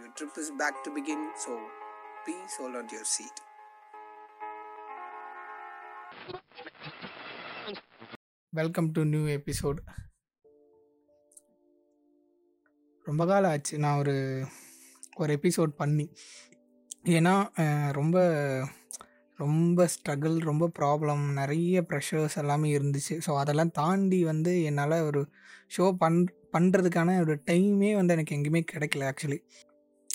Your trip is back to begin, so please hold on to your seat. Welcome to new episode ரொம்ப காலம் ஆச்சு. நான் ஒரு ஒரு எபிசோட் பண்ணி. ஏன்னா ரொம்ப ரொம்ப ஸ்ட்ரகிள் ரொம்ப ப்ராப்ளம் நிறைய ப்ரெஷர்ஸ் எல்லாமே இருந்துச்சு. ஸோ அதெல்லாம் தாண்டி வந்து என்னால் ஒரு ஷோ பண் பண்ணுறதுக்கான ஒரு டைமே வந்து எனக்கு எங்கேயுமே கிடைக்கல ஆக்சுவலி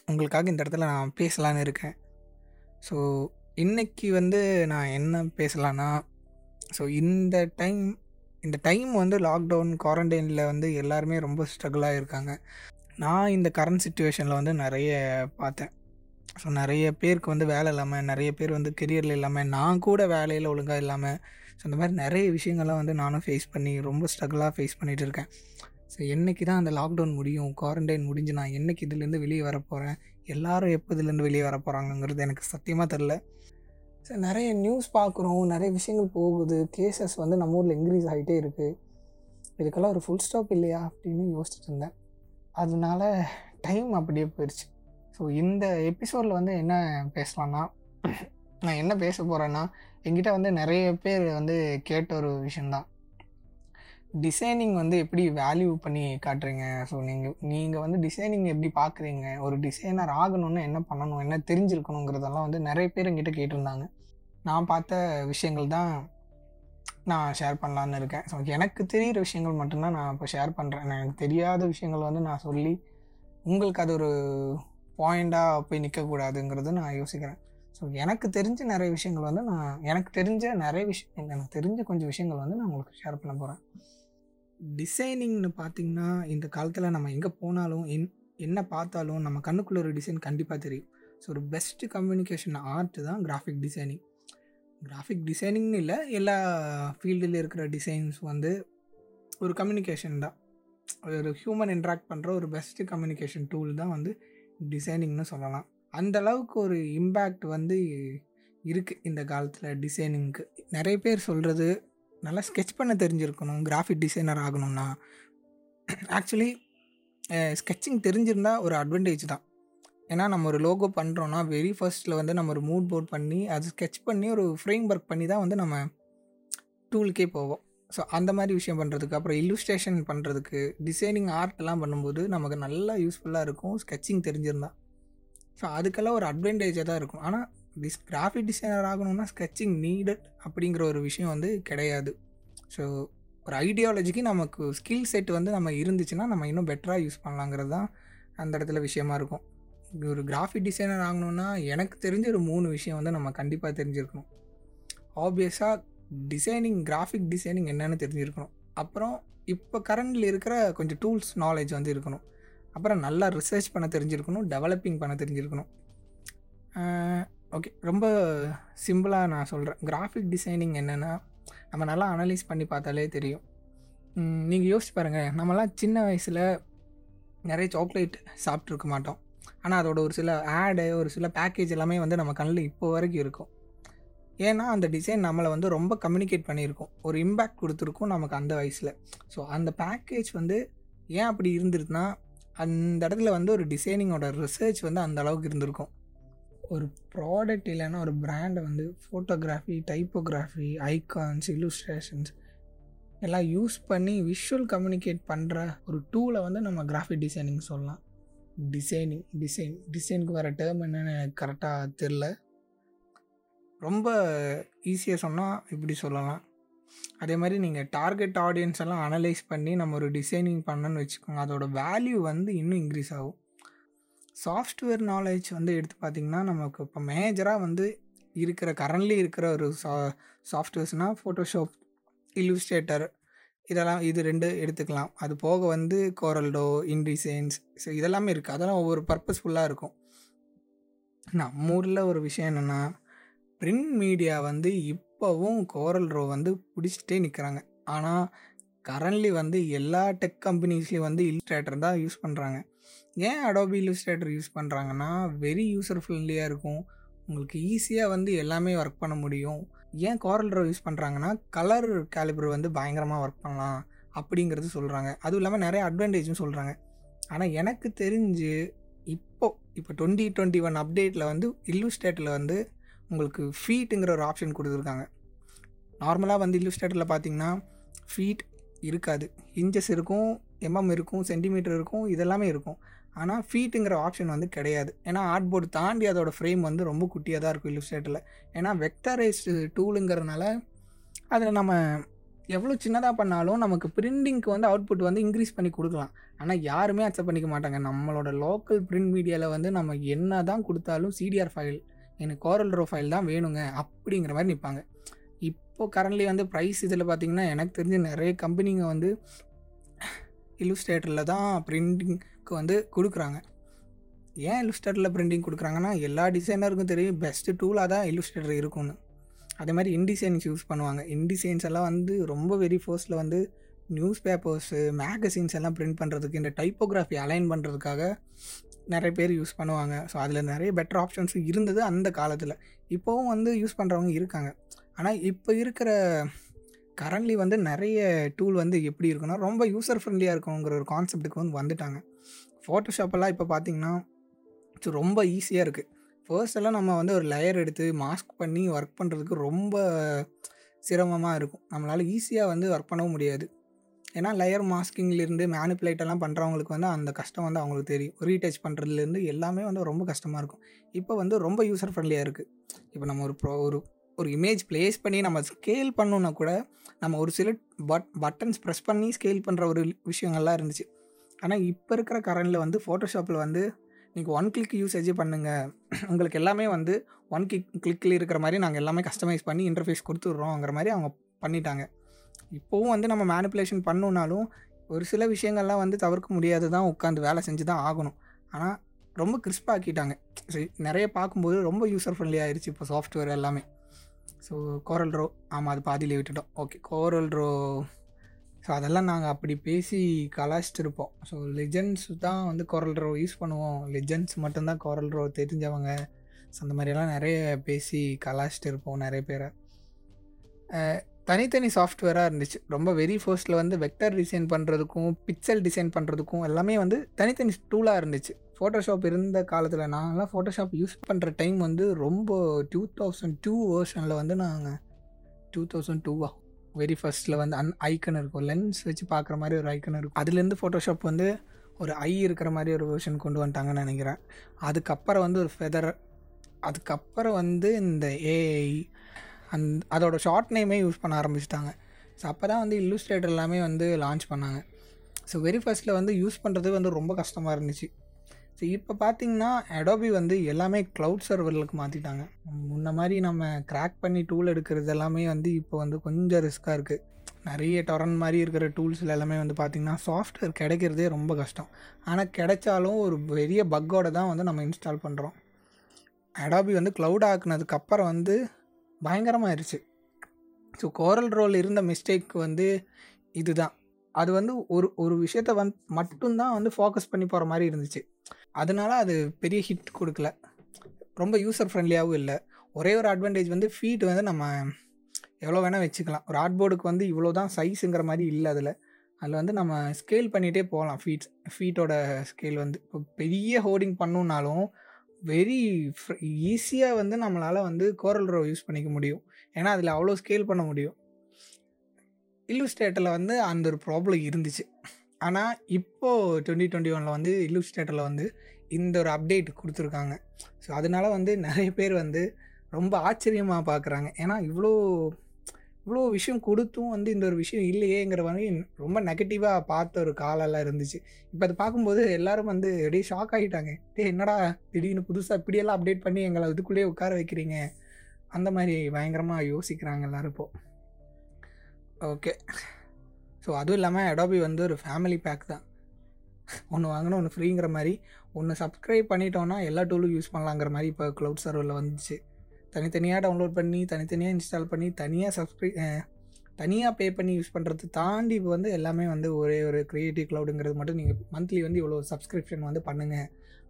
உங்களுக்காக இந்த இடத்துல நான் பேசலான்னு இருக்கேன். ஸோ இன்றைக்கி வந்து நான் என்ன பேசலான்னா ஸோ இந்த டைம் இந்த டைம் வந்து லாக்டவுன் குவாரண்டைனில் வந்து எல்லாருமே ரொம்ப ஸ்ட்ரகிளாக இருக்காங்க. நான் இந்த கரண்ட் சுச்சுவேஷனில் வந்து நிறைய பார்த்தேன். ஸோ நிறைய பேருக்கு வந்து வேலை இல்லாமல் நிறைய பேர் வந்து கெரியரில் இல்லாமல் நான் கூட வேலையில் ஒழுங்காக இல்லாமல் ஸோ இந்த மாதிரி நிறைய விஷயங்கள்லாம் வந்து நானும் ஃபேஸ் பண்ணி ரொம்ப ஸ்ட்ரகிளாக ஃபேஸ் பண்ணிகிட்டு இருக்கேன். ஸோ என்னைக்கு தான் அந்த லாக்டவுன் முடியும் குவாரண்டைன் முடிஞ்சு நான் என்னைக்கு இதுலேருந்து வெளியே வர போகிறேன் எல்லாரும் எப்போ இதுலேருந்து வெளியே வர போகிறாங்கங்கிறது எனக்கு சத்தியமாக தெரில ஸோ நிறைய நியூஸ் பார்க்குறோம் நிறைய விஷயங்கள் போகுது கேசஸ் வந்து நம்ம ஊரில் இன்க்ரீஸ் ஆகிட்டே இருக்குது இதுக்கெல்லாம் ஒரு ஃபுல் ஸ்டாப் இல்லையா அப்படின்னு யோசிச்சுட்டு இருந்தேன். அதனால டைம் அப்படியே போயிடுச்சு ஸோ இந்த எபிசோடில் வந்து என்ன பேசலான்னா நான் என்ன பேச போகிறேன்னா என்கிட்ட வந்து நிறைய பேர் வந்து கேட்ட ஒரு விஷயந்தான் டிசைனிங் வந்து எப்படி வேல்யூ பண்ணி காட்டுறீங்க? ஸோ நீங்கள் நீங்கள் வந்து டிசைனிங் எப்படி பார்க்குறீங்க ஒரு டிசைனர் ஆகணும்னு என்ன பண்ணணும்? என்ன தெரிஞ்சிருக்கணுங்கிறதெல்லாம் வந்து நிறைய பேர் எங்கிட்ட கேட்டிருந்தாங்க. நான் பார்த்த விஷயங்கள் தான் நான் ஷேர் பண்ணலான்னு இருக்கேன். ஸோ எனக்கு தெரிகிற விஷயங்கள் மட்டும்தான் நான் இப்போ ஷேர் பண்ணுறேன் எனக்கு தெரியாத விஷயங்கள் வந்து நான் சொல்லி உங்களுக்கு அது ஒரு பாயிண்டாக போய் நிற்கக்கூடாதுங்கிறது நான் யோசிக்கிறேன். ஸோ எனக்கு தெரிஞ்ச நிறைய விஷயங்கள் வந்து நான் எனக்கு தெரிஞ்ச நிறைய விஷயம் எனக்கு தெரிஞ்ச கொஞ்சம் விஷயங்கள் வந்து நான் உங்களுக்கு ஷேர் பண்ண போகிறேன் டிசைனிங்னு பார்த்தீங்கன்னா இந்த காலத்தில் நம்ம எங்கே போனாலும் என் என்ன பார்த்தாலும் நம்ம கண்ணுக்குள்ள ஒரு டிசைன் கண்டிப்பாக தெரியும். ஸோ ஒரு பெஸ்ட்டு கம்யூனிகேஷன் ஆர்ட் தான் கிராஃபிக் டிசைனிங் கிராஃபிக் டிசைனிங்னு இல்லை எல்லா ஃபீல்டில் இருக்கிற டிசைன்ஸ் வந்து ஒரு கம்யூனிகேஷன் தான். ஒரு ஹியூமன் இன்ட்ராக்ட் பண்ணுற ஒரு பெஸ்ட்டு கம்யூனிகேஷன் டூல் தான் வந்து டிசைனிங்னு சொல்லலாம். அந்த அளவுக்கு ஒரு இம்பேக்ட் வந்து இருக்குது இந்த காலத்தில் டிசைனிங்க்கு நிறைய பேர் சொல்கிறது நல்லா ஸ்கெட்ச் பண்ண தெரிஞ்சிருக்கணும் கிராஃபிக் டிசைனர் ஆகணும்னா. ஆக்சுவலி ஸ்கெட்சிங் தெரிஞ்சிருந்தால் ஒரு அட்வான்டேஜ் தான். ஏன்னா நம்ம ஒரு லோகோ பண்ணுறோன்னா வெரி ஃபர்ஸ்ட்டில் வந்து நம்ம ஒரு மூட் போர்ட் பண்ணி அது ஸ்கெட்ச் பண்ணி ஒரு ஃப்ரேம் ஒர்க் பண்ணி தான் வந்து நம்ம டூலுக்கே போவோம். ஸோ அந்த மாதிரி விஷயம் பண்ணுறதுக்கு அப்புறம் இல்லுஸ்ட்ரேஷன் பண்ணுறதுக்கு டிசைனிங் ஆர்ட்லாம் பண்ணும்போது நமக்கு நல்லா யூஸ்ஃபுல்லாக இருக்கும் ஸ்கெட்சிங் தெரிஞ்சிருந்தா. ஸோ அதுக்கெல்லாம் ஒரு அட்வான்டேஜாக தான் இருக்கும். ஆனால் டிஸ் கிராஃபிக் டிசைனர் ஆகணும்னா ஸ்கெட்சிங் நீடட் அப்படிங்கிற ஒரு விஷயம் வந்து கிடையாது. ஸோ ஒரு ஐடியாலஜிக்கு நமக்கு ஸ்கில் செட் வந்து நம்ம இருந்துச்சுன்னா நம்ம இன்னும் பெட்டராக யூஸ் பண்ணலாங்கிறது தான் அந்த இடத்துல விஷயமா இருக்கும். ஒரு கிராஃபிக் டிசைனர் ஆகணும்னா எனக்கு தெரிஞ்ச ஒரு மூணு விஷயம் வந்து நம்ம கண்டிப்பாக தெரிஞ்சிருக்கணும். ஆப்வியஸாக டிசைனிங் கிராஃபிக் டிசைனிங் என்னென்னு தெரிஞ்சிருக்கணும். அப்புறம் இப்போ கரண்டில் இருக்கிற கொஞ்சம் டூல்ஸ் நாலேஜ் வந்து இருக்கணும். அப்புறம் நல்லா ரிசர்ச் பண்ண தெரிஞ்சிருக்கணும் டெவலப்பிங் பண்ண தெரிஞ்சிருக்கணும். ஓகே ரொம்ப சிம்பிளாக நான் சொல்கிறேன் கிராஃபிக் டிசைனிங் என்னென்னா நம்ம நல்லா அனலைஸ் பண்ணி பார்த்தாலே தெரியும். நீங்கள் யோசிச்சு பாருங்கள் நம்மலாம் சின்ன வயசில் நிறைய சாக்லேட் சாப்பிட்ருக்க மாட்டோம். ஆனால் அதோட ஒரு சில ஆடு ஒரு சில பேக்கேஜ் எல்லாமே வந்து நம்ம கண்ணில் இப்போ வரைக்கும் இருக்கும். ஏன்னா அந்த டிசைன் நம்மளை வந்து ரொம்ப கம்யூனிகேட் பண்ணியிருக்கோம். ஒரு இம்பேக்ட் கொடுத்துருக்கோம் நமக்கு அந்த வயசில். ஸோ அந்த பேக்கேஜ் வந்து ஏன் அப்படி இருந்துருக்குன்னா அந்த இடத்துல வந்து ஒரு டிசைனிங்கோட ரிசர்ச் வந்து அந்த அளவுக்கு இருந்திருக்கும். ஒரு ப்ராடக்ட் இல்லைன்னா ஒரு பிராண்டை வந்து ஃபோட்டோகிராஃபி டைப்போகிராஃபி ஐகான்ஸ் இல்லுஸ்ட்ரேஷன்ஸ் எல்லாம் யூஸ் பண்ணி விஷுவல் கம்யூனிகேட் பண்ணுற ஒரு டூலை வந்து நம்ம கிராஃபிக் டிசைனிங் சொல்லலாம். டிசைனிங் டிசைன் டிசைனுக்கு வர டேர்ம் என்னென்னு எனக்கு கரெக்டாக தெரில ரொம்ப ஈஸியாக சொன்னால் இப்படி சொல்லலாம். அதே மாதிரி நீங்கள் டார்கெட் ஆடியன்ஸ் எல்லாம் அனலைஸ் பண்ணி நம்ம ஒரு டிசைனிங் பண்ணணும்னு வச்சுக்கோங்க. அதோட வேல்யூ வந்து இன்னும் இன்க்ரீஸ் ஆகும். சாஃப்ட்வேர் நாலேஜ் வந்து எடுத்து பார்த்திங்கன்னா நமக்கு இப்போ மேஜராக வந்து இருக்கிற கரண்ட்லி இருக்கிற ஒரு சா சாஃப்ட்வேர்ஸ்னால் ஃபோட்டோஷாப் இல்லுஸ்ட்ரேட்டர் இதெல்லாம் இது ரெண்டு எடுத்துக்கலாம். அது போக வந்து கோரல்டோ இன்டிசைன்ஸ் ஸோ இதெல்லாமே இருக்குது அதெல்லாம் ஒவ்வொரு பர்பஸ்ஃபுல்லாக இருக்கும். நம்ம ஊரில் ஒரு விஷயம் என்னென்னா பிரிண்ட் மீடியா வந்து இப்போவும் கோரல் ரோ வந்து பிடிச்சிட்டே நிற்கிறாங்க ஆனால் கரண்ட்லி வந்து எல்லா டெக் கம்பெனிஸ்லேயும் வந்து இல்லுஸ்ட்ரேட்டர் தான் யூஸ் பண்ணுறாங்க ஏன் அடோபி இல்லுஸ்ட்ரேட்டர் யூஸ் பண்ணுறாங்கன்னா வெரி யூசர் ஃப்ரெண்ட்லியாக இருக்கும். உங்களுக்கு ஈஸியாக வந்து எல்லாமே ஒர்க் பண்ண முடியும். ஏன் கோரல் ட்ரோ யூஸ் பண்ணுறாங்கன்னா கலர் கேலிபர் வந்து பயங்கரமாக ஒர்க் பண்ணலாம் அப்படிங்கிறது சொல்கிறாங்க அதுவும் இல்லாமல் நிறைய அட்வான்டேஜும் சொல்கிறாங்க ஆனால் எனக்கு தெரிஞ்சு இப்போ இப்போ டுவெண்ட்டி டுவெண்ட்டி ஒன் அப்டேட்டில் வந்து இல்லுஸ்டேட்டில் வந்து உங்களுக்கு ஃபீட்டுங்கிற ஒரு ஆப்ஷன் கொடுத்துருக்காங்க. நார்மலாக வந்து இல்லுஸ்டேட்டரில் பார்த்தீங்கன்னா ஃபீட் இருக்காது. இன்ச்சஸ் இருக்கும் எம்எம் இருக்கும் சென்டிமீட்டர் இருக்கும் இதெல்லாமே இருக்கும். ஆனால் ஃபீட்டுங்கிற ஆப்ஷன் வந்து கிடையாது. ஏன்னா ஆர்ட் போர்டு தாண்டி அதோட ஃப்ரேம் வந்து ரொம்ப குட்டியாக தான் இருக்கும் இல்லுஸ்ட்ரேட்டில் ஏன்னா வெக்டரைஸ்டு டூலுங்கிறனால அதில் நம்ம எவ்வளோ சின்னதாக பண்ணாலும் நமக்கு பிரிண்டிங்க்கு வந்து அவுட்புட் வந்து இன்க்ரீஸ் பண்ணி கொடுக்கலாம். ஆனால் யாருமே அக்செப்ட் பண்ணிக்க மாட்டாங்க. நம்மளோட லோக்கல் பிரிண்ட் மீடியாவில் வந்து நம்ம என்ன தான் கொடுத்தாலும் சிடிஆர் ஃபைல் எனக்கு கோரல் ரோ ஃபைல் தான் வேணுங்க அப்படிங்கிற மாதிரி நிற்பாங்க இப்போது கரண்ட்லி வந்து ப்ரைஸ் இதில் பார்த்திங்கன்னா எனக்கு தெரிஞ்சு நிறைய கம்பெனிங்க வந்து இல்லுஸ்ட்ரேட்டரில் தான் பிரிண்டிங்க்கு வந்து கொடுக்குறாங்க. ஏன் இல்லுஸ்ட்ரேட்டரில் பிரிண்டிங் கொடுக்குறாங்கன்னா எல்லா டிசைனருக்கும் தெரியும் பெஸ்ட்டு டூலாக தான் இல்லுஸ்ட்ரேட்டர் இருக்கும்னு. அதே மாதிரி இன்டிசைன்ஸ் யூஸ் பண்ணுவாங்க. இன்டிசைன்ஸ் எல்லாம் வந்து ரொம்ப வெரி ஃபோர்ஸில் வந்து நியூஸ் பேப்பர்ஸு மேகசின்ஸ் எல்லாம் பிரிண்ட் பண்ணுறதுக்கு இந்த டைப்போகிராஃபி அலைன் பண்ணுறதுக்காக நிறைய பேர் யூஸ் பண்ணுவாங்க. ஸோ அதில் நிறைய பெட்டர் ஆப்ஷன்ஸ் இருந்தது அந்த காலத்தில். இப்போவும் வந்து யூஸ் பண்ணுறவங்க இருக்காங்க. ஆனால் இப்போ இருக்கிற கரண்ட்லி வந்து நிறைய டூல் வந்து எப்படி இருக்குன்னா ரொம்ப யூசர் ஃப்ரெண்ட்லியாக இருக்கணுங்கிற ஒரு கான்செப்ட்டுக்கு வந்து வந்துட்டாங்க. ஃபோட்டோஷாப்பெல்லாம் இப்போ பார்த்தீங்கன்னா ரொம்ப ஈஸியாக இருக்குது ஃபர்ஸ்ட் எல்லாம் நம்ம வந்து ஒரு லேயர் எடுத்து மாஸ்க் பண்ணி ஒர்க் பண்ணுறதுக்கு ரொம்ப சிரமமாக இருக்கும். நம்மளால் ஈஸியாக வந்து ஒர்க் பண்ணவும் முடியாது. ஏன்னா லேயர் மாஸ்கிங்லேருந்து மேனிப்புலேட்டெல்லாம் பண்ணுறவங்களுக்கு வந்து அந்த கஷ்டம் வந்து அவங்களுக்கு தெரியும். ரீடச் பண்ணுறதுலேருந்து எல்லாமே வந்து ரொம்ப கஷ்டமாக இருக்கும். இப்போ வந்து ரொம்ப யூசர் ஃப்ரெண்ட்லியாக இருக்குது இப்போ நம்ம ஒரு ப்ரோ ஒரு ஒரு இமேஜ் ப்ளேஸ் பண்ணி நம்ம ஸ்கேல் பண்ணோன்னா கூட நம்ம ஒரு சில பட் பட்டன்ஸ் ப்ரெஸ் பண்ணி ஸ்கேல் பண்ணுற ஒரு விஷயங்கள்லாம் இருந்துச்சு. ஆனால் இப்போ இருக்கிற கரண்டில் வந்து ஃபோட்டோஷாப்பில் வந்து நீங்கள் ஒன் கிளிக் யூசேஜே பண்ணுங்கள் உங்களுக்கு எல்லாமே வந்து ஒன் கிளிக் கிளிக்கில் இருக்கிற மாதிரி நாங்கள் எல்லாமே கஸ்டமைஸ் பண்ணி இன்டர்ஃபேஸ் கொடுத்துட்றோங்கிற மாதிரி அவங்க பண்ணிட்டாங்க. இப்போவும் வந்து நம்ம மேனிப்புலேஷன் பண்ணோன்னாலும் ஒரு சில விஷயங்கள்லாம் வந்து தவிர்க்க முடியாது தான் உட்காந்து வேலை செஞ்சு தான் ஆகணும். ஆனால் ரொம்ப கிறிஸ்பாக ஆக்கிட்டாங்க. நிறைய பார்க்கும்போது ரொம்ப யூசர் ஃப்ரெண்ட்லி ஆயிடுச்சு இப்போ சாஃப்ட்வேர் எல்லாமே. ஸோ கோரல் ரோ ஆமாம் அது பாதியில் விட்டுட்டோம். ஓகே கோரல் ரோ ஸோ அதெல்லாம் நாங்கள் அப்படி பேசி கலாச்சிட்டு இருப்போம் ஸோ லெஜெண்ட்ஸ் தான் வந்து கோரல் ரோ யூஸ் பண்ணுவோம். லெஜெண்ட்ஸ் மட்டும்தான் கோரல் ரோ தெரிஞ்சவங்க. ஸோ அந்த மாதிரியெல்லாம் நிறைய பேசி கலாச்சிட்டு இருப்போம் நிறைய பேரை. தனித்தனி சாஃப்ட்வேராக இருந்துச்சு. ரொம்ப வெரி ஃபர்ஸ்ட்டில் வந்து வெக்டர் டிசைன் பண்ணுறதுக்கும் பிக்சல் டிசைன் பண்ணுறதுக்கும் எல்லாமே வந்து தனித்தனி டூலாக இருந்துச்சு. ஃபோட்டோஷாப் இருந்த காலத்தில் நாங்களாம் ஃபோட்டோஷாப் யூஸ் பண்ணுற டைம் வந்து ரொம்ப டூ தௌசண்ட் டூ வேர்ஷனில் வந்து நாங்கள் டூ தௌசண்ட் டூவா வெரி ஃபர்ஸ்ட்டில் வந்து அன் ஐக்கன் இருக்கும். லென்ஸ் வச்சு பார்க்குற மாதிரி ஒரு ஐக்கன் இருக்கும். அதுலேருந்து ஃபோட்டோஷாப் வந்து ஒரு ஐ இருக்கிற மாதிரி ஒரு வேர்ஷன் கொண்டு வந்துட்டாங்கன்னு நினைக்கிறேன். அதுக்கப்புறம் வந்து ஒரு ஃபெதர் அதுக்கப்புறம் வந்து இந்த ஏஐ அந் அதோட ஷார்ட் நேமே யூஸ் பண்ண ஆரம்பிச்சிட்டாங்க. ஸோ அப்போ தான் வந்து இல்லுஸ்ட்ரேட்டர் எல்லாமே வந்து லான்ச் பண்ணாங்க. ஸோ வெரி ஃபர்ஸ்ட்டில் வந்து யூஸ் பண்ணுறது வந்து ரொம்ப கஷ்டமாக இருந்துச்சு. ஸோ இப்போ பார்த்தீங்கன்னா அடோபி வந்து எல்லாமே க்ளவுட் சர்வர்களுக்கு மாற்றிட்டாங்க முன்ன மாதிரி நம்ம க்ராக் பண்ணி டூல் எடுக்கிறது எல்லாமே வந்து இப்போ வந்து கொஞ்சம் ரிஸ்க்காக இருக்குது நிறைய டொரன் மாதிரி இருக்கிற டூல்ஸில் எல்லாமே வந்து பார்த்திங்கன்னா சாஃப்ட்வேர் கிடைக்கிறதே ரொம்ப கஷ்டம். ஆனால் கிடைச்சாலும் ஒரு பெரிய பக்கோட தான் வந்து நம்ம இன்ஸ்டால் பண்ணுறோம் அடாபி வந்து க்ளவுட் ஆக்குனதுக்கப்புறம் வந்து பயங்கரமாயிருச்சு. ஸோ கோரல் ரோல் இருந்த மிஸ்டேக் வந்து இதுதான். அது வந்து ஒரு ஒரு விஷயத்த வந் மட்டும்தான் வந்து ஃபோக்கஸ் பண்ணி போகிற மாதிரி இருந்துச்சு. அதனால அது பெரிய ஹிட் கொடுக்கல. ரொம்ப யூசர் ஃப்ரெண்ட்லியாகவும் இல்லை. ஒரே ஒரு அட்வான்டேஜ் வந்து ஃபீட் வந்து நம்ம எவ்வளோ வேணால் வச்சுக்கலாம். ஒரு ஆர்ட்போர்டுக்கு வந்து இவ்வளோ தான் சைஸுங்கிற மாதிரி இல்லை அதில். அதில் வந்து நம்ம ஸ்கேல் பண்ணிகிட்டே போகலாம் ஃபீட்ஸ் ஃபீட்டோட ஸ்கேல் வந்து. இப்போ பெரிய ஹோர்டிங் பண்ணணுன்னாலும் வெரி ஈஸியாக வந்து நம்மளால் வந்து கோரல் ரோ யூஸ் பண்ணிக்க முடியும். ஏன்னா அதில் அவ்வளோ ஸ்கேல் பண்ண முடியும். இல்லுஸ்டேட்டரில் வந்து அந்த ஒரு ப்ராப்ளம் இருந்துச்சு. ஆனால் இப்போது டுவெண்ட்டி டுவெண்ட்டி ஒனில் வந்து இல்லுஸ்டேட்டரில் வந்து இந்த ஒரு அப்டேட் கொடுத்துருக்காங்க. ஸோ அதனால் வந்து நிறைய பேர் வந்து ரொம்ப ஆச்சரியமாக பார்க்குறாங்க ஏன்னா இவ்வளோ இவ்வளோ விஷயம் கொடுத்தும் வந்து இந்த ஒரு விஷயம் இல்லையேங்கிற மாதிரி ரொம்ப நெகட்டிவாக பார்த்த ஒரு காலெல்லாம் இருந்துச்சு. இப்போ அதை பார்க்கும்போது எல்லோரும் வந்து அப்படியே ஷாக் ஆகிட்டாங்க. டே என்னடா திடீர்னு புதுசாக இப்படியெல்லாம் அப்டேட் பண்ணி எங்களை இதுக்குள்ளேயே உட்கார வைக்கிறீங்க? அந்த மாதிரி பயங்கரமாக யோசிக்கிறாங்க எல்லோரும் இப்போது ஓகே ஸோ அதுவும் இல்லாமல் அடாபி வந்து ஒரு ஃபேமிலி பேக் தான். ஒன்று வாங்கினா ஒன்று ஃப்ரீங்கிற மாதிரி. ஒன்று சப்ஸ்கிரைப் பண்ணிட்டோன்னா எல்லா டூலும் யூஸ் பண்ணலாங்கிற மாதிரி இப்போ க்ளவுட் சர்வரில் வந்துச்சு. தனித்தனியாக டவுன்லோட் பண்ணி தனித்தனியாக இன்ஸ்டால் பண்ணி தனியாக சப்ஸ்கிரை தனியாக பே பண்ணி யூஸ் பண்ணுறது தாண்டி இப்போ வந்து எல்லாமே வந்து ஒரே ஒரு க்ரியேட்டிவ் க்ளவுடுங்கிறது மட்டும் நீங்கள் மந்த்லி வந்து இவ்வளோ சப்ஸ்கிரிப்ஷன் வந்து பண்ணுங்கள்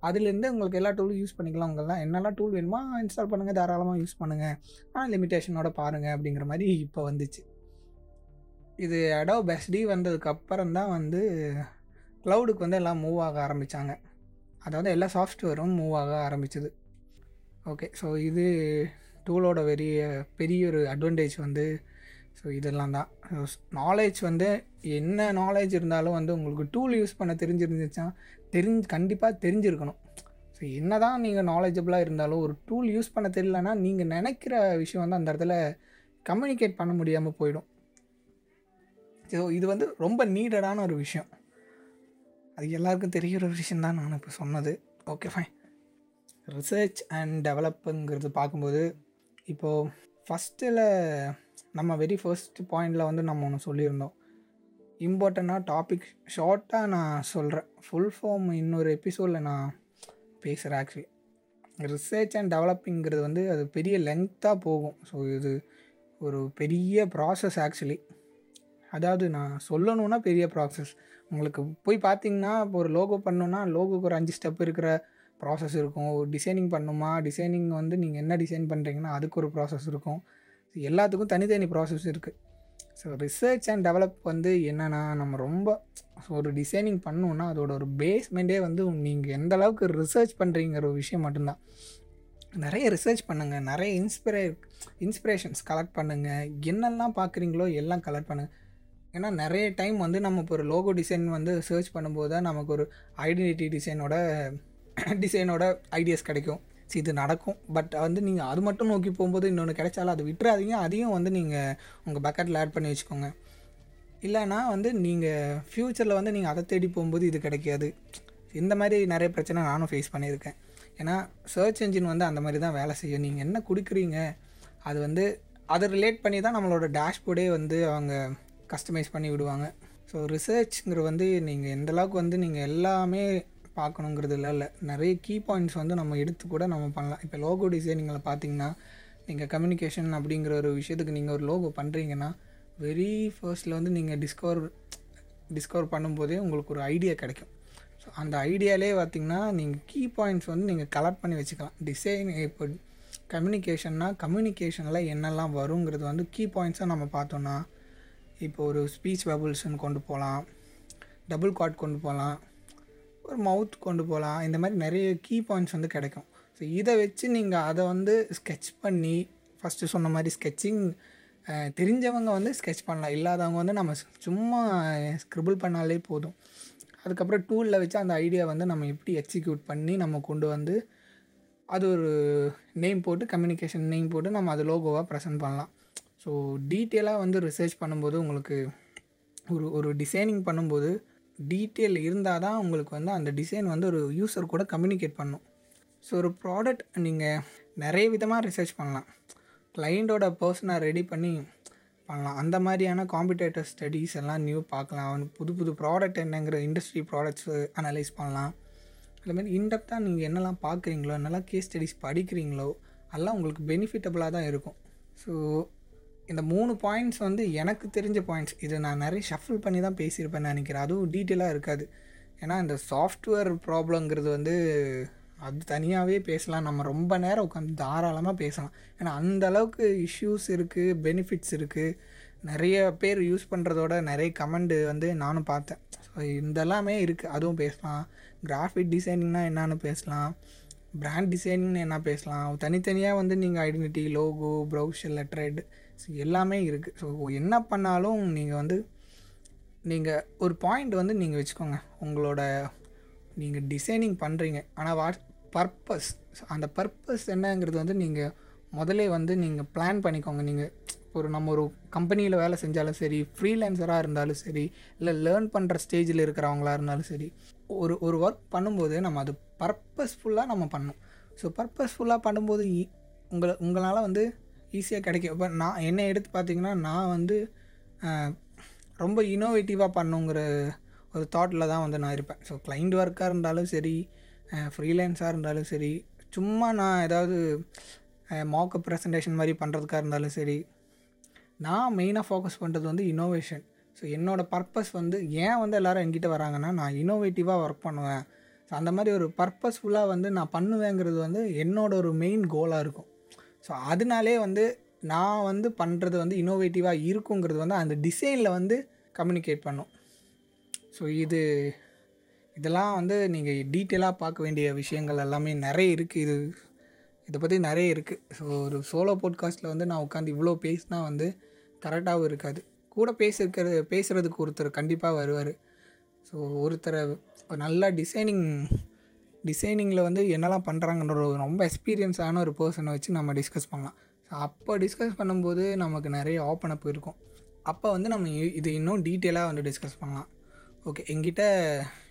அதுலேருந்து உங்களுக்கு எல்லா டூலும் யூஸ் பண்ணிக்கலாம். உங்கள்லாம் என்னெல்லாம் டூல் வேணுமோ இன்ஸ்டால் பண்ணுங்கள் தாராளமாக யூஸ் பண்ணுங்கள் ஆனால் லிமிட்டேஷனோட பாருங்கள் அப்படிங்கிற மாதிரி இப்போ வந்துச்சு. இது அடோ பெஸ்டி வந்ததுக்கு அப்புறம் தான் வந்து க்ளவுடுக்கு வந்து எல்லாம் மூவ் ஆக ஆரம்பித்தாங்க அதாவது எல்லா சாஃப்ட்வேரும் மூவ் ஆக ஆரம்பிச்சது. ஓகே ஸோ இது டூலோட பெரிய பெரிய ஒரு அட்வான்டேஜ் வந்து ஸோ இதெல்லாம் தான். நாலேஜ் வந்து என்ன நாலேஜ் இருந்தாலும் வந்து உங்களுக்கு டூல் யூஸ் பண்ண தெரிஞ்சிருந்துச்சா தெரிஞ்சு கண்டிப்பாக தெரிஞ்சிருக்கணும். ஸோ என்ன தான் நீங்கள் நாலேஜபிளாக இருந்தாலும் ஒரு டூல் யூஸ் பண்ண தெரியலனா நீங்கள் நினைக்கிற விஷயம் வந்து அந்த இடத்துல கம்யூனிகேட் பண்ண முடியாமல் போயிடும். ஸோ இது வந்து ரொம்ப நீடடான ஒரு விஷயம். அது எல்லாருக்கும் தெரிகிற ஒரு விஷயம் தான் நான் இப்போ சொன்னது. ஓகே ஃபைன் ரிசர்ச் அண்ட் டெவலப்புங்கிறது பார்க்கும்போது இப்போது ஃபஸ்ட்டில் நம்ம வெரி ஃபர்ஸ்ட் பாயிண்டில் வந்து நம்ம ஒன்று சொல்லியிருந்தோம். இம்பார்ட்டண்ட்டாக டாபிக் ஷார்ட்டாக நான் சொல்கிறேன் ஃபுல் ஃபார்ம் இன்னொரு எபிசோடில் நான் பேசுகிறேன் ஆக்சுவலி ரிசர்ச் அண்ட் டெவலப்பிங்கிறது வந்து அது பெரிய லென்த்தாக போகும். ஸோ இது ஒரு பெரிய ப்ராசஸ் ஆக்சுவலி அதாவது நான் சொல்லணுன்னா பெரிய ப்ராசஸ் உங்களுக்கு போய் பார்த்தீங்கன்னா இப்போ ஒரு லோகோ பண்ணணுன்னா லோகோக்கு ஒரு அஞ்சு ஸ்டெப் இருக்கிற ப்ராசஸ் இருக்கும். டிசைனிங் பண்ணணுமா டிசைனிங் வந்து நீங்கள் என்ன டிசைன் பண்ணுறீங்கன்னா அதுக்கு ஒரு ப்ராசஸ் இருக்கும். எல்லாத்துக்கும் தனித்தனி ப்ராசஸ் இருக்குது ஸோ ரிசர்ச் அண்ட் டெவலப் வந்து என்னென்னா நம்ம ரொம்ப ஒரு டிசைனிங் பண்ணணுன்னா அதோட ஒரு பேஸ்மெண்ட்டே வந்து நீங்கள் எந்த அளவுக்கு ரிசர்ச் பண்ணுறீங்கிற ஒரு விஷயம் மட்டும்தான். நிறைய ரிசர்ச் பண்ணுங்கள் நிறைய இன்ஸ்பிரே இன்ஸ்பிரேஷன்ஸ் கலெக்ட் பண்ணுங்கள் என்னெல்லாம் பார்க்குறீங்களோ எல்லாம் கலெக்ட் பண்ணுங்கள் ஏன்னா நிறைய டைம் வந்து நம்ம இப்போ ஒரு லோகோ டிசைன் வந்து சர்ச் பண்ணும்போது தான் நமக்கு ஒரு ஐடென்டிட்டி டிசைனோட டிசைனோட ஐடியாஸ் கிடைக்கும். ஸோ இது நடக்கும். பட் வந்து நீங்கள் அது மட்டும் நோக்கி போகும்போது இன்னொன்று கிடைச்சாலும் அது விட்டுறாதீங்க. அதையும் வந்து நீங்கள் உங்கள் பக்கெட்டில் ஆட் பண்ணி வச்சுக்கோங்க. இல்லைனா வந்து நீங்கள் ஃப்யூச்சரில் வந்து நீங்கள் அதை தேடி போகும்போது இது கிடைக்காது. இந்த மாதிரி நிறைய பிரச்சனை நானும் ஃபேஸ் பண்ணியிருக்கேன். ஏன்னா சர்ச் என்ஜின் வந்து அந்த மாதிரி தான் வேலை செய்யும். நீங்கள் என்ன கொடுக்குறீங்க? அது வந்து அதை ரிலேட் பண்ணி தான் நம்மளோட டேஷ்போர்டே வந்து அவங்க கஸ்டமைஸ் பண்ணி விடுவாங்க. ஸோ ரிசர்ச்ங்கிற வந்து நீங்கள் எந்த அளவுக்கு வந்து நீங்கள் எல்லாமே பார்க்கணுங்கிறது இல்லை இல்லை. நிறைய கீ பாயிண்ட்ஸ் வந்து நம்ம எடுத்து கூட நம்ம பண்ணலாம். இப்போ லோகோ டிசைனிங்கில் பார்த்தீங்கன்னா நீங்கள் கம்யூனிகேஷன் அப்படிங்கிற ஒரு விஷயத்துக்கு நீங்கள் ஒரு லோகோ பண்ணுறீங்கன்னா வெரி ஃபர்ஸ்ட்டில் வந்து நீங்கள் டிஸ்கவர் டிஸ்கவர் பண்ணும்போதே உங்களுக்கு ஒரு ஐடியா கிடைக்கும். ஸோ அந்த ஐடியாலே பார்த்திங்கன்னா நீங்கள் கீ பாயிண்ட்ஸ் வந்து நீங்கள் கலெக்ட் பண்ணி வச்சுக்கலாம். டிசைன் இப்போ கம்யூனிகேஷன்னா கம்யூனிகேஷனில் என்னெல்லாம் வருங்கிறது வந்து கீ பாயிண்ட்ஸாக நம்ம பார்த்தோன்னா இப்போ ஒரு ஸ்பீச் பபுள்ஸ்னு கொண்டு போகலாம் டபுள் காட் கொண்டு போகலாம் ஒரு மவுத் கொண்டு போகலாம் இந்த மாதிரி நிறைய கீ பாயிண்ட்ஸ் வந்து கிடைக்கும். ஸோ இதை வச்சு நீங்கள் அதை வந்து ஸ்கெட்ச் பண்ணி ஃபஸ்ட்டு சொன்ன மாதிரி ஸ்கெட்சிங் தெரிஞ்சவங்க வந்து ஸ்கெட்ச் பண்ணலாம். இல்லாதவங்க வந்து நம்ம சும்மா ஸ்க்ரிபிள் பண்ணாலே போதும். அதுக்கப்புறம் டூலில் வச்சு அந்த ஐடியா வந்து நம்ம எப்படி எக்ஸிக்யூட் பண்ணி நம்ம கொண்டு வந்து அது ஒரு நேம் போட்டு கம்யூனிகேஷன் நேம் போட்டு நம்ம அது லோகோவாக ப்ரெசென்ட் பண்ணலாம். ஸோ டீட்டெயிலாக வந்து ரிசர்ச் பண்ணும்போது உங்களுக்கு ஒரு ஒரு டிசைனிங் பண்ணும்போது டீட்டெயில் இருந்தால் தான் உங்களுக்கு வந்து அந்த டிசைன் வந்து ஒரு யூஸர் கூட கம்யூனிகேட் பண்ணும். ஸோ ஒரு ப்ராடக்ட் நீங்கள் நிறைய விதமாக ரிசர்ச் பண்ணலாம். கிளைண்டோட பர்சனை ரெடி பண்ணி பண்ணலாம். அந்த மாதிரியான காம்படேட்டர் ஸ்டடீஸ் எல்லாம் நியூ பார்க்கலாம். அவனுக்கு புது புது ப்ராடக்ட் என்னங்கிற இண்டஸ்ட்ரி ப்ராடக்ட்ஸு அனலைஸ் பண்ணலாம். அதுமாதிரி இன்டெப்த்தாக நீங்கள் என்னெல்லாம் பார்க்குறீங்களோ என்னெல்லாம் கேஸ் ஸ்டடீஸ் படிக்கிறீங்களோ அதெல்லாம் உங்களுக்கு பெனிஃபிட்டபுளாக தான் இருக்கும். ஸோ இந்த மூணு பாயிண்ட்ஸ் வந்து எனக்கு தெரிஞ்ச பாயிண்ட்ஸ் இதை நான் நிறைய ஷஃபிள் பண்ணி தான் பேசியிருப்பேன் நினைக்கிறேன். அதுவும் டீட்டெயிலாக இருக்காது. ஏன்னா இந்த சாஃப்ட்வேர் ப்ராப்ளங்கிறது வந்து அது தனியாகவே பேசலாம். நம்ம ரொம்ப நேரம் உட்காந்து தாராளமாக பேசலாம். ஏன்னா அந்த அளவுக்கு இஷ்யூஸ் இருக்குது பெனிஃபிட்ஸ் இருக்குது நிறைய பேர் யூஸ் பண்ணுறதோட நிறைய கமெண்ட் வந்து நானும் பார்த்தேன். ஸோ இதெல்லாமே இருக்குது அதுவும் பேசலாம். கிராஃபிக் டிசைனிங்னா என்னன்னு பேசலாம். பிராண்ட் டிசைனிங்னு என்ன பேசலாம். தனித்தனியாக வந்து நீங்கள் identity logo brochure letterhead so எல்லாமே இருக்குது ஸோ என்ன பண்ணாலும் நீங்கள் வந்து நீங்கள் ஒரு பாயிண்ட் வந்து நீங்கள் வச்சுக்கோங்க. உங்களோட நீங்கள் டிசைனிங் பண்ணுறீங்க ஆனால் வாட் பர்பஸ் அந்த பர்பஸ் என்னங்கிறது வந்து நீங்கள் முதலே வந்து நீங்கள் பிளான் பண்ணிக்கோங்க. நீங்கள் ஒரு நம்ம ஒரு கம்பெனியில் வேலை செஞ்சாலும் சரி ஃப்ரீலான்சராக இருந்தாலும் சரி இல்லை லேர்ன் பண்ணுற ஸ்டேஜில் இருக்கிறவங்களா இருந்தாலும் சரி ஒரு ஒரு ஒர்க் பண்ணும்போது நம்ம அது பர்பஸ்ஃபுல்லாக நம்ம பண்ணணும். ஸோ பர்பஸ்ஃபுல்லாக பண்ணும்போது உங்களை உங்களால் வந்து ஈஸியாக கிடைக்கும். இப்போ நான் என்னை எடுத்து பார்த்தீங்கன்னா நான் வந்து ரொம்ப இனோவேட்டிவாக பண்ணுங்கிற ஒரு தாட்டில் தான் வந்து நான் இருப்பேன். ஸோ கிளைண்ட் ஒர்க்காக இருந்தாலும் சரி ஃப்ரீலான்ஸாக இருந்தாலும் சரி சும்மா நான் ஏதாவது மாக்கப் ப்ரெசன்டேஷன் மாதிரி பண்ணுறதுக்காக இருந்தாலும் சரி நான் மெயினாக ஃபோக்கஸ் பண்ணுறது வந்து இனோவேஷன் ஸோ என்னோடய பர்பஸ் வந்து ஏன் வந்து எல்லோரும் என்கிட்ட வராங்கன்னா நான் இனோவேட்டிவாக ஒர்க் பண்ணுவேன். ஸோ அந்த மாதிரி ஒரு பர்பஸ்ஃபுல்லாக வந்து நான் பண்ணுவேங்கிறது வந்து என்னோட ஒரு மெயின் கோலாக இருக்கும். ஸோ அதனாலே வந்து நான் வந்து பண்ணுறது வந்து இன்னோவேட்டிவாக இருக்குங்கிறது வந்து அந்த டிசைனில் வந்து கம்யூனிகேட் பண்ணும். ஸோ இது இதெல்லாம் வந்து நீங்கள் டீட்டெயிலாக பார்க்க வேண்டிய விஷயங்கள் எல்லாமே நிறைய இருக்குது இது இதை பற்றி நிறைய இருக்குது ஸோ ஒரு சோலோ பாட்காஸ்ட்டில் வந்து நான் உட்காந்து இவ்வளோ பேசினா வந்து கரெக்டாகவும் இருக்காது. கூட பேசிருக்கிறது பேசுகிறதுக்கு ஒருத்தர் கண்டிப்பாக வருவார். ஸோ ஒருத்தரை நல்லா டிசைனிங் டிசைனிங்கில் வந்து என்னெல்லாம் பண்ணுறாங்கன்ற ஒரு ரொம்ப எக்ஸ்பீரியன்ஸான ஒரு பர்சனை வச்சு நம்ம டிஸ்கஸ் பண்ணலாம். ஸோ அப்போ டிஸ்கஸ் பண்ணும்போது நமக்கு நிறைய ஓப்பன் அப் இருக்கும். அப்போ வந்து நம்ம இ- இது இன்னும் டீட்டெயிலாக வந்து டிஸ்கஸ் பண்ணலாம். ஓகே என்கிட்ட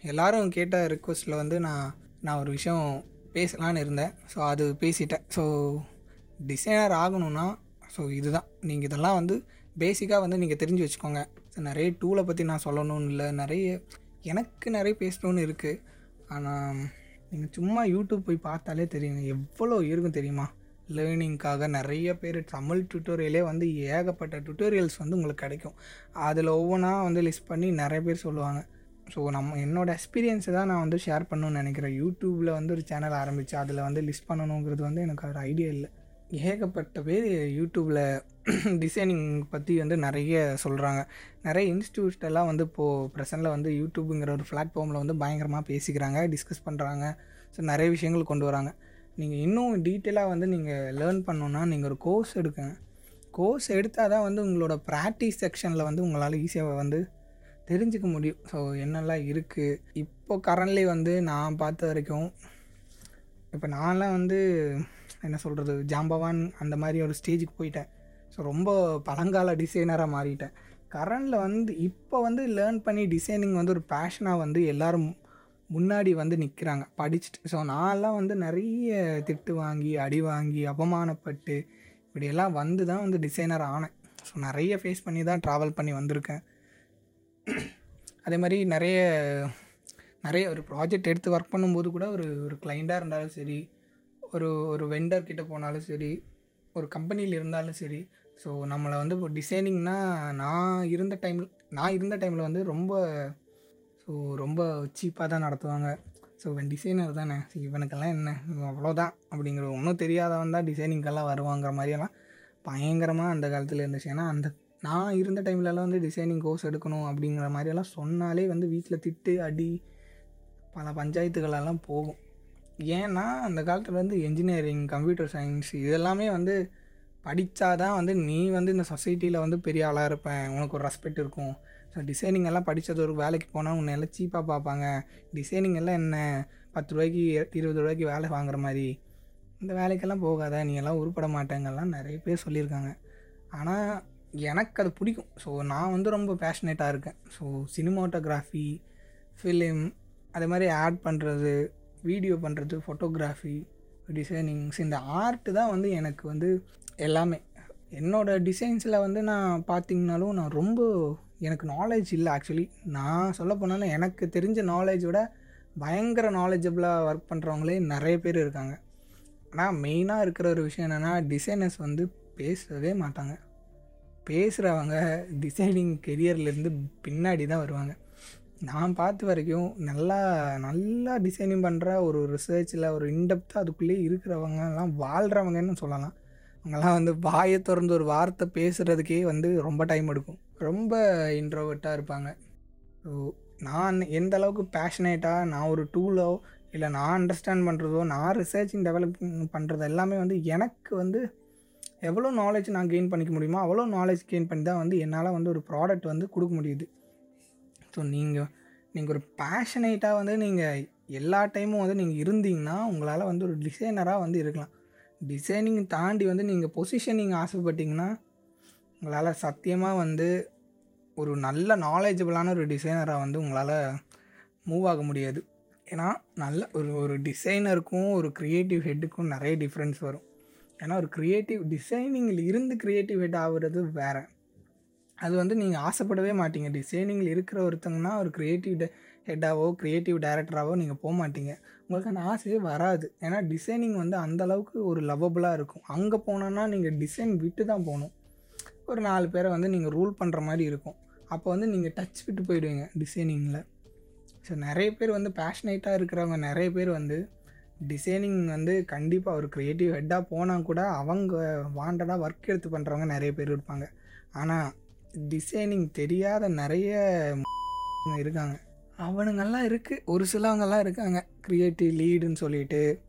எல்லாரும் கேட்ட ரிக்வஸ்ட்டில் வந்து நான் நான் ஒரு விஷயம் பேசலான்னு இருந்தேன். ஸோ அது பேசிட்டேன். ஸோ டிசைனர் ஆகணும்னா ஸோ இதுதான். நீங்கள் இதெல்லாம் வந்து பேசிக்காக வந்து நீங்கள் தெரிஞ்சு வச்சுக்கோங்க. ஸோ நிறைய டூலை பற்றி நான் சொல்லணும்னு இல்லை. நிறைய எனக்கு நிறைய பேசணும்னு இருக்குது ஆனால் நீங்கள் சும்மா யூடியூப் போய் பார்த்தாலே தெரியுங்க. எவ்வளோ இருக்கும் தெரியுமா? லேர்னிங்க்காக நிறைய பேர் தமிழ் டியூட்டோரியலே வந்து ஏகப்பட்ட டியூட்டோரியல்ஸ் வந்து உங்களுக்கு கிடைக்கும். அதில் ஒவ்வொன்றா வந்து லிஸ்ட் பண்ணி நிறைய பேர் சொல்லுவாங்க. ஸோ நம்ம என்னோடய எக்ஸ்பீரியன்ஸை தான் நான் வந்து ஷேர் பண்ணணும்னு நினைக்கிறேன். யூடியூப்பில் வந்து ஒரு சேனல் ஆரம்பித்து அதில் வந்து லிஸ்ட் பண்ணணுங்கிறது வந்து எனக்கு ஒரு ஐடியா இல்லை. ஏகப்பட்ட பேர் யூடியூப்பில் டிசைனிங் பற்றி வந்து நிறைய சொல்கிறாங்க நிறைய இன்ஸ்டியூட்டெல்லாம் வந்து இப்போது ப்ரெசென்ட்டில் வந்து யூடியூப்புங்கிற ஒரு பிளாட்ஃபார்மில் வந்து பயங்கரமாக பேசிக்கிறாங்க டிஸ்கஸ் பண்ணுறாங்க ஸோ நிறைய விஷயங்கள் கொண்டு வராங்க. நீங்கள் இன்னும் டீட்டெயிலாக வந்து நீங்கள் லேர்ன் பண்ணணுன்னா நீங்கள் ஒரு கோர்ஸ் எடுக்குங்க. கோர்ஸ் எடுத்தால் தான் வந்து உங்களோட ப்ராக்டிஸ் செக்ஷனில் வந்து உங்களால் ஈஸியாக வந்து தெரிஞ்சுக்க முடியும். ஸோ என்னெல்லாம் இருக்குது இப்போ கரண்ட்லி வந்து நான் பார்த்த வரைக்கும் இப்போ நான்லாம் வந்து என்ன சொல்கிறது ஜாம்பவான் அந்த மாதிரி ஒரு ஸ்டேஜுக்கு போயிட்டேன். ஸோ ரொம்ப பழங்கால டிசைனராக மாறிட்டேன். கரண்டில் வந்து இப்போ வந்து லேர்ன் பண்ணி டிசைனிங் வந்து ஒரு பேஷனாக வந்து எல்லோரும் முன்னாடி வந்து நிற்கிறாங்க படிச்சுட்டு ஸோ நான்லாம் வந்து நிறைய திட்டு வாங்கி அடி வாங்கி அவமானப்பட்டு இப்படியெல்லாம் வந்து தான் வந்து டிசைனர் ஆனேன். ஸோ நிறைய ஃபேஸ் பண்ணி தான் ட்ராவல் பண்ணி வந்திருக்கேன். அதே மாதிரி நிறைய நிறைய ஒரு ப்ராஜெக்ட் எடுத்து ஒர்க் பண்ணும்போது கூட ஒரு ஒரு கிளைண்ட்டாக இருந்தாலும் சரி ஒரு ஒரு வெண்டர் கிட்டே போனாலும் சரி ஒரு கம்பெனியில் இருந்தாலும் சரி. ஸோ நம்மளை வந்து இப்போ டிசைனிங்னா நான் இருந்த டைமில் நான் இருந்த டைமில் வந்து ரொம்ப ஸோ ரொம்ப சீப்பாக தான் நடத்துவாங்க. ஸோ இவன் டிசைனர் தானே. ஸோ இவனுக்கெல்லாம் என்ன? அவ்வளோதான் அப்படிங்கிற ஒன்றும் தெரியாதவன் தான் டிசைனிங்கெல்லாம் வருவாங்கிற மாதிரியெல்லாம் பயங்கரமாக அந்த காலத்தில் இருந்துச்சு. ஏன்னா அந்த நான் இருந்த டைம்லலாம் வந்து டிசைனிங் கோர்ஸ் எடுக்கணும் அப்படிங்கிற மாதிரியெல்லாம் சொன்னாலே வந்து வீட்டில் திட்டு அடி பல பஞ்சாயத்துகளெல்லாம் போகும். ஏன்னா அந்த காலத்தில் வந்து என்ஜினியரிங் கம்ப்யூட்டர் சயின்ஸ் இதெல்லாமே வந்து படித்தாதான் வந்து நீ வந்து இந்த சொசைட்டியில் வந்து பெரிய ஆளாக இருப்பேன். உனக்கு ஒரு ரெஸ்பெக்ட் இருக்கும். ஸோ டிசைனிங் எல்லாம் படித்தது ஒரு வேலைக்கு போனால் உன்னை எல்லாம் சீப்பாக பார்ப்பாங்க. டிசைனிங் எல்லாம் என்ன? பத்து ரூபாய்க்கு இருபது ரூபாய்க்கு வேலை வாங்குற மாதிரி. இந்த வேலைக்கெல்லாம் போகாத. நீ எல்லாம் உருப்பட மாட்டேங்கெல்லாம் நிறைய பேர் சொல்லியிருக்காங்க. ஆனால் எனக்கு அது பிடிக்கும். ஸோ நான் வந்து ரொம்ப பேஷனேட்டாக இருக்கேன். ஸோ சினிமாட்டோகிராஃபி ஃபிலிம் அதே மாதிரி ஆட் பண்ணுறது வீடியோ பண்ணுறது ஃபோட்டோகிராஃபி டிசைனிங்ஸ் இந்த ஆர்ட்டு தான் வந்து எனக்கு வந்து எல்லாமே. என்னோடய டிசைன்ஸில் வந்து நான் பார்த்திங்கனாலும் நான் ரொம்ப எனக்கு நாலேஜ் இல்லை ஆக்சுவலி நான் சொல்ல போனாலும் எனக்கு தெரிஞ்ச நாலேஜோட பயங்கர நாலேஜபிளாக ஒர்க் பண்ணுறவங்களே நிறைய பேர் இருக்காங்க. ஆனால் மெயினாக இருக்கிற ஒரு விஷயம் என்னென்னா டிசைனர்ஸ் வந்து பேசவே மாட்டாங்க. பேசுகிறவங்க டிசைனிங் கெரியர்லேருந்து பின்னாடி தான் வருவாங்க. நான் பார்த்த வரைக்கும் நல்லா நல்லா டிசைனிங் பண்ணுற ஒரு ரிசர்ச்சில் ஒரு இன்டெப்த்தாக அதுக்குள்ளேயே இருக்கிறவங்கலாம் வாழ்கிறவங்கன்னு சொல்லலாம். அவங்கெல்லாம் வந்து வாயை திறந்து ஒரு வார்த்தை பேசுகிறதுக்கே வந்து ரொம்ப டைம் எடுக்கும். ரொம்ப இன்ட்ரோவர்ட்டாக இருப்பாங்க. ஸோ நான் எந்த அளவுக்கு பேஷனேட்டாக நான் ஒரு டூலோ இல்லை நான் அண்டர்ஸ்டாண்ட் பண்ணுறதோ நான் ரிசர்ச்சிங் டெவலப்பிங் பண்ணுறது எல்லாமே வந்து எனக்கு வந்து எவ்வளோ நாலேஜ் நான் கெயின் பண்ணிக்க முடியுமோ அவ்வளோ நாலேஜ் கெயின் பண்ணி தான் வந்து என்னால் வந்து ஒரு ப்ராடக்ட் வந்து கொடுக்க முடியுது. ஸோ நீங்கள் நீங்கள் ஒரு பேஷனேட்டாக வந்து நீங்கள் எல்லா டைமும் வந்து நீங்கள் இருந்தீங்கன்னா உங்களால் வந்து ஒரு டிசைனராக வந்து இருக்கலாம். டிசைனிங் தாண்டி வந்து நீங்கள் பொசிஷனிங் ஆசைப்பட்டீங்கன்னா உங்களால் சத்தியமாக வந்து ஒரு நல்ல நாலேஜபிளான ஒரு டிசைனராக வந்து உங்களால் மூவ் ஆக முடியாது. ஏன்னா நல்ல ஒரு ஒரு டிசைனருக்கும் ஒரு க்ரியேட்டிவ் ஹெட்டுக்கும் நிறைய டிஃப்ரென்ஸ் வரும். ஏன்னா ஒரு க்ரியேட்டிவ் டிசைனிங்கில் இருந்து க்ரியேட்டிவ் ஹெட் ஆகுறது வேறு. அது வந்து நீங்கள் ஆசைப்படவே மாட்டீங்க. டிசைனிங்கில் இருக்கிற ஒருத்தங்கன்னா ஒரு க்ரியேட்டிவ் ஹெட்டாவோ க்ரியேட்டிவ் டைரக்டராகவோ நீங்கள் போக மாட்டீங்க. உங்களுக்கு அந்த ஆசையே வராது. ஏன்னா டிசைனிங் வந்து அந்தளவுக்கு ஒரு லவ்வபுளாக இருக்கும். அங்கே போனோன்னா நீங்கள் டிசைன் விட்டு தான் போகணும். ஒரு நாலு பேரை வந்து நீங்கள் ரூல் பண்ணுற மாதிரி இருக்கும். அப்போ வந்து நீங்கள் டச் விட்டு போயிடுவீங்க டிசைனிங்கில் ஸோ நிறைய பேர் வந்து பேஷனேட்டாக இருக்கிறவங்க நிறைய பேர் வந்து டிசைனிங் வந்து கண்டிப்பாக ஒரு க்ரியேட்டிவ் ஹெட்டாக போனால் கூட அவங்க வாண்டடாக ஒர்க் எடுத்து பண்ணுறவங்க நிறைய பேர் இருப்பாங்க. ஆனால் டிசைனிங் தெரியாத நிறைய இருக்காங்க. அவனுங்கெல்லாம் இருக்குது ஒரு சிலவங்கெல்லாம் இருக்காங்க. க்ரியேட்டிவ் லீடுன்னு சொல்லிட்டு.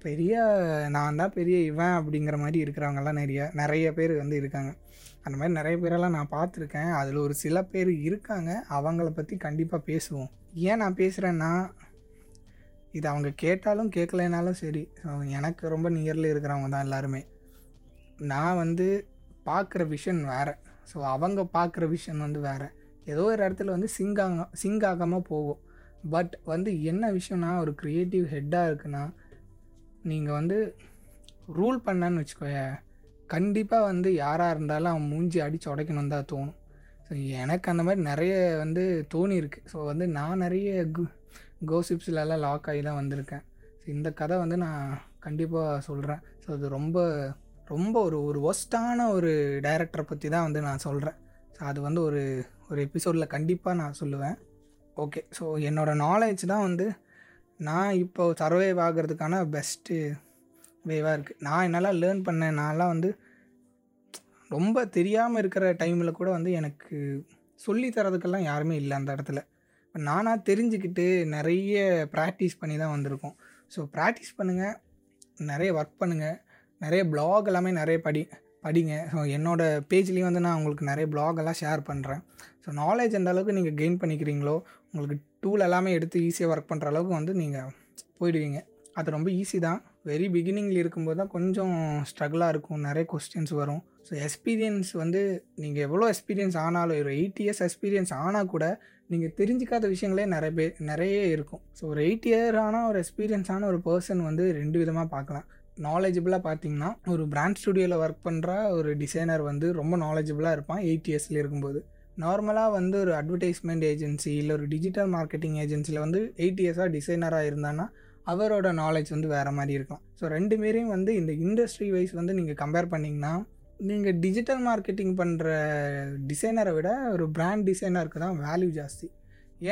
பெரிய நான் தான் பெரிய இவன் அப்படிங்கிற மாதிரி இருக்கிறவங்கெல்லாம் நிறைய நிறைய பேர் வந்து இருக்காங்க. அந்த மாதிரி நிறைய பேரெல்லாம் நான் பார்த்துருக்கேன். அதில் ஒரு சில பேர் இருக்காங்க. அவங்கள பற்றி கண்டிப்பாக பேசுவோம். ஏன் நான் பேசுகிறேன்னா இது அவங்க கேட்டாலும் கேட்கலைனாலும் சரி. எனக்கு ரொம்ப நியரில் இருக்கிறவங்க தான் எல்லாருமே. நான் வந்து பார்க்குற விஷன் வேறு. ஸோ அவங்க பார்க்குற விஷயம் வந்து வேறு. ஏதோ ஒரு இடத்துல வந்து சிங்காங்க சிங்காகமாக போகும். பட் வந்து என்ன விஷயம்னா ஒரு க்ரியேட்டிவ் ஹெட்டாக இருக்குன்னா நீங்கள் வந்து ரூல் பண்ணான்னு வச்சுக்கோய கண்டிப்பாக வந்து யாராக இருந்தாலும் அவன் மூஞ்சி அடித்து உடைக்கணும் தான் தோணும். ஸோ எனக்கு அந்த மாதிரி நிறைய வந்து தோணி இருக்குது ஸோ வந்து நான் நிறைய கு கோசிப்ஸ்லலாம் லாக் ஆகி தான் வந்திருக்கேன். ஸோ இந்த கதை வந்து நான் கண்டிப்பாக சொல்கிறேன் ஸோ அது ரொம்ப ரொம்ப ஒரு ஒரு ஒஸ்ட்டான ஒரு டைரக்டரை பற்றி தான் வந்து நான் சொல்கிறேன் ஸோ அது வந்து ஒரு ஒரு எபிசோடில் கண்டிப்பாக நான் சொல்லுவேன். ஓகே ஸோ என்னோடய நாலேஜ் தான் வந்து நான் இப்போ சர்வைவ் ஆகிறதுக்கான பெஸ்ட்டு வேவாக இருக்குது நான் என்னெல்லாம் லேர்ன் பண்ணேன் நான்லாம் வந்து ரொம்ப தெரியாமல் இருக்கிற டைமில் கூட வந்து எனக்கு சொல்லி தரதுக்கெல்லாம் யாருமே இல்லை அந்த இடத்துல. இப்போ நானாக தெரிஞ்சுக்கிட்டு நிறைய ப்ராக்டிஸ் பண்ணி தான் வந்திருக்கோம். ஸோ ப்ராக்டிஸ் பண்ணுங்கள் நிறைய ஒர்க் பண்ணுங்கள் நிறைய பிளாக் எல்லாமே நிறைய படி படிங்க. ஸோ என்னோடய பேஜ்லேயும் வந்து நான் உங்களுக்கு நிறைய blog எல்லாம் ஷேர் பண்ணுறேன் ஸோ நாலேஜ் எந்த அளவுக்கு நீங்கள் கெயின் பண்ணிக்கிறீங்களோ உங்களுக்கு டூல் எல்லாமே எடுத்து ஈஸியாக ஒர்க் பண்ணுற அளவுக்கு வந்து நீங்கள் போயிடுவீங்க. அது ரொம்ப ஈஸி தான். வெரி பிகினிங்கில் இருக்கும்போது தான் கொஞ்சம் ஸ்ட்ரகிளாக இருக்கும். நிறைய கொஸ்டின்ஸ் வரும். ஸோ எக்ஸ்பீரியன்ஸ் வந்து நீங்கள் எவ்வளோ எக்ஸ்பீரியன்ஸ் ஆனாலும் ஒரு எயிட் இயர்ஸ் எக்ஸ்பீரியன்ஸ் ஆனால் கூட நீங்கள் தெரிஞ்சிக்காத விஷயங்களே நிறைய பேர் நிறைய இருக்கும். ஸோ ஒரு எயிட் இயர் ஆனால் ஒரு எக்ஸ்பீரியன்ஸான ஒரு பர்சன் வந்து ரெண்டு விதமாக பார்க்கலாம். நாலேஜபிளாக பார்த்தீங்கன்னா ஒரு பிராண்ட் ஸ்டுடியோவில் ஒர்க் பண்ணுற ஒரு டிசைனர் வந்து ரொம்ப நாலேஜபிளாக இருப்பான் எயிட் இயர்ஸில் இருக்கும்போது. நார்மலாக வந்து ஒரு அட்வர்டைஸ்மெண்ட் ஏஜென்சி இல்லை ஒரு டிஜிட்டல் மார்க்கெட்டிங் ஏஜென்சியில் வந்து எயிட் இயர்ஸாக டிசைனராக இருந்தான்னா அவரோட நாலேஜ் வந்து வேறு மாதிரி இருக்கும் ஸோ ரெண்டு பேரையும் வந்து இந்த இண்டஸ்ட்ரி வைஸ் வந்து நீங்கள் கம்பேர் பண்ணிங்கன்னா நீங்கள் டிஜிட்டல் மார்க்கெட்டிங் பண்ணுற டிசைனரை விட ஒரு பிராண்ட் டிசைனருக்கு தான் வேல்யூ ஜாஸ்தி.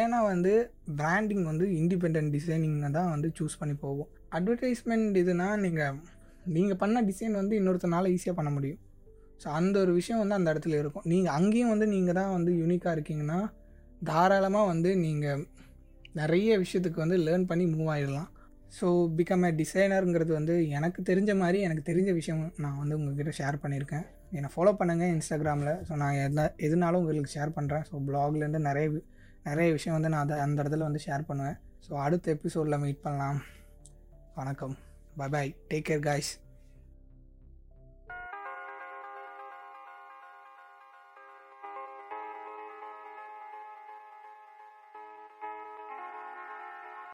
ஏன்னா வந்து பிராண்டிங் வந்து இண்டிபெண்ட் டிசைனிங்கை தான் வந்து சூஸ் பண்ணி போகும். அட்வர்டைஸ்மெண்ட் இதுனா நீங்கள் நீங்கள் பண்ண டிசைன் வந்து இன்னொருத்தனால ஈஸியாக பண்ண முடியும். ஸோ அந்த ஒரு விஷயம் வந்து அந்த இடத்துல இருக்கும். நீங்கள் அங்கேயும் வந்து நீங்கள் தான் வந்து யூனிக்காக இருக்கீங்கன்னா தாராளமாக வந்து நீங்கள் நிறைய விஷயத்துக்கு வந்து லேர்ன் பண்ணி மூவ் ஆகிடலாம் ஸோ பிகம் ஏ டிசைனருங்கிறது வந்து எனக்கு தெரிஞ்ச மாதிரி எனக்கு தெரிஞ்ச விஷயம் நான் வந்து உங்ககிட்ட ஷேர் பண்ணியிருக்கேன். என்னை ஃபாலோ பண்ணுங்கள் இன்ஸ்டாகிராமில் ஸோ நான் எதா எதுனாலும் உங்களுக்கு ஷேர் பண்ணுறேன் ஸோ ப்ளாக்லேருந்து நிறைய நிறைய விஷயம் வந்து நான் அதை அந்த இடத்துல வந்து ஷேர் பண்ணுவேன். ஸோ அடுத்த எபிசோடில் மீட் பண்ணலாம். வணக்கம். Bye bye take care guys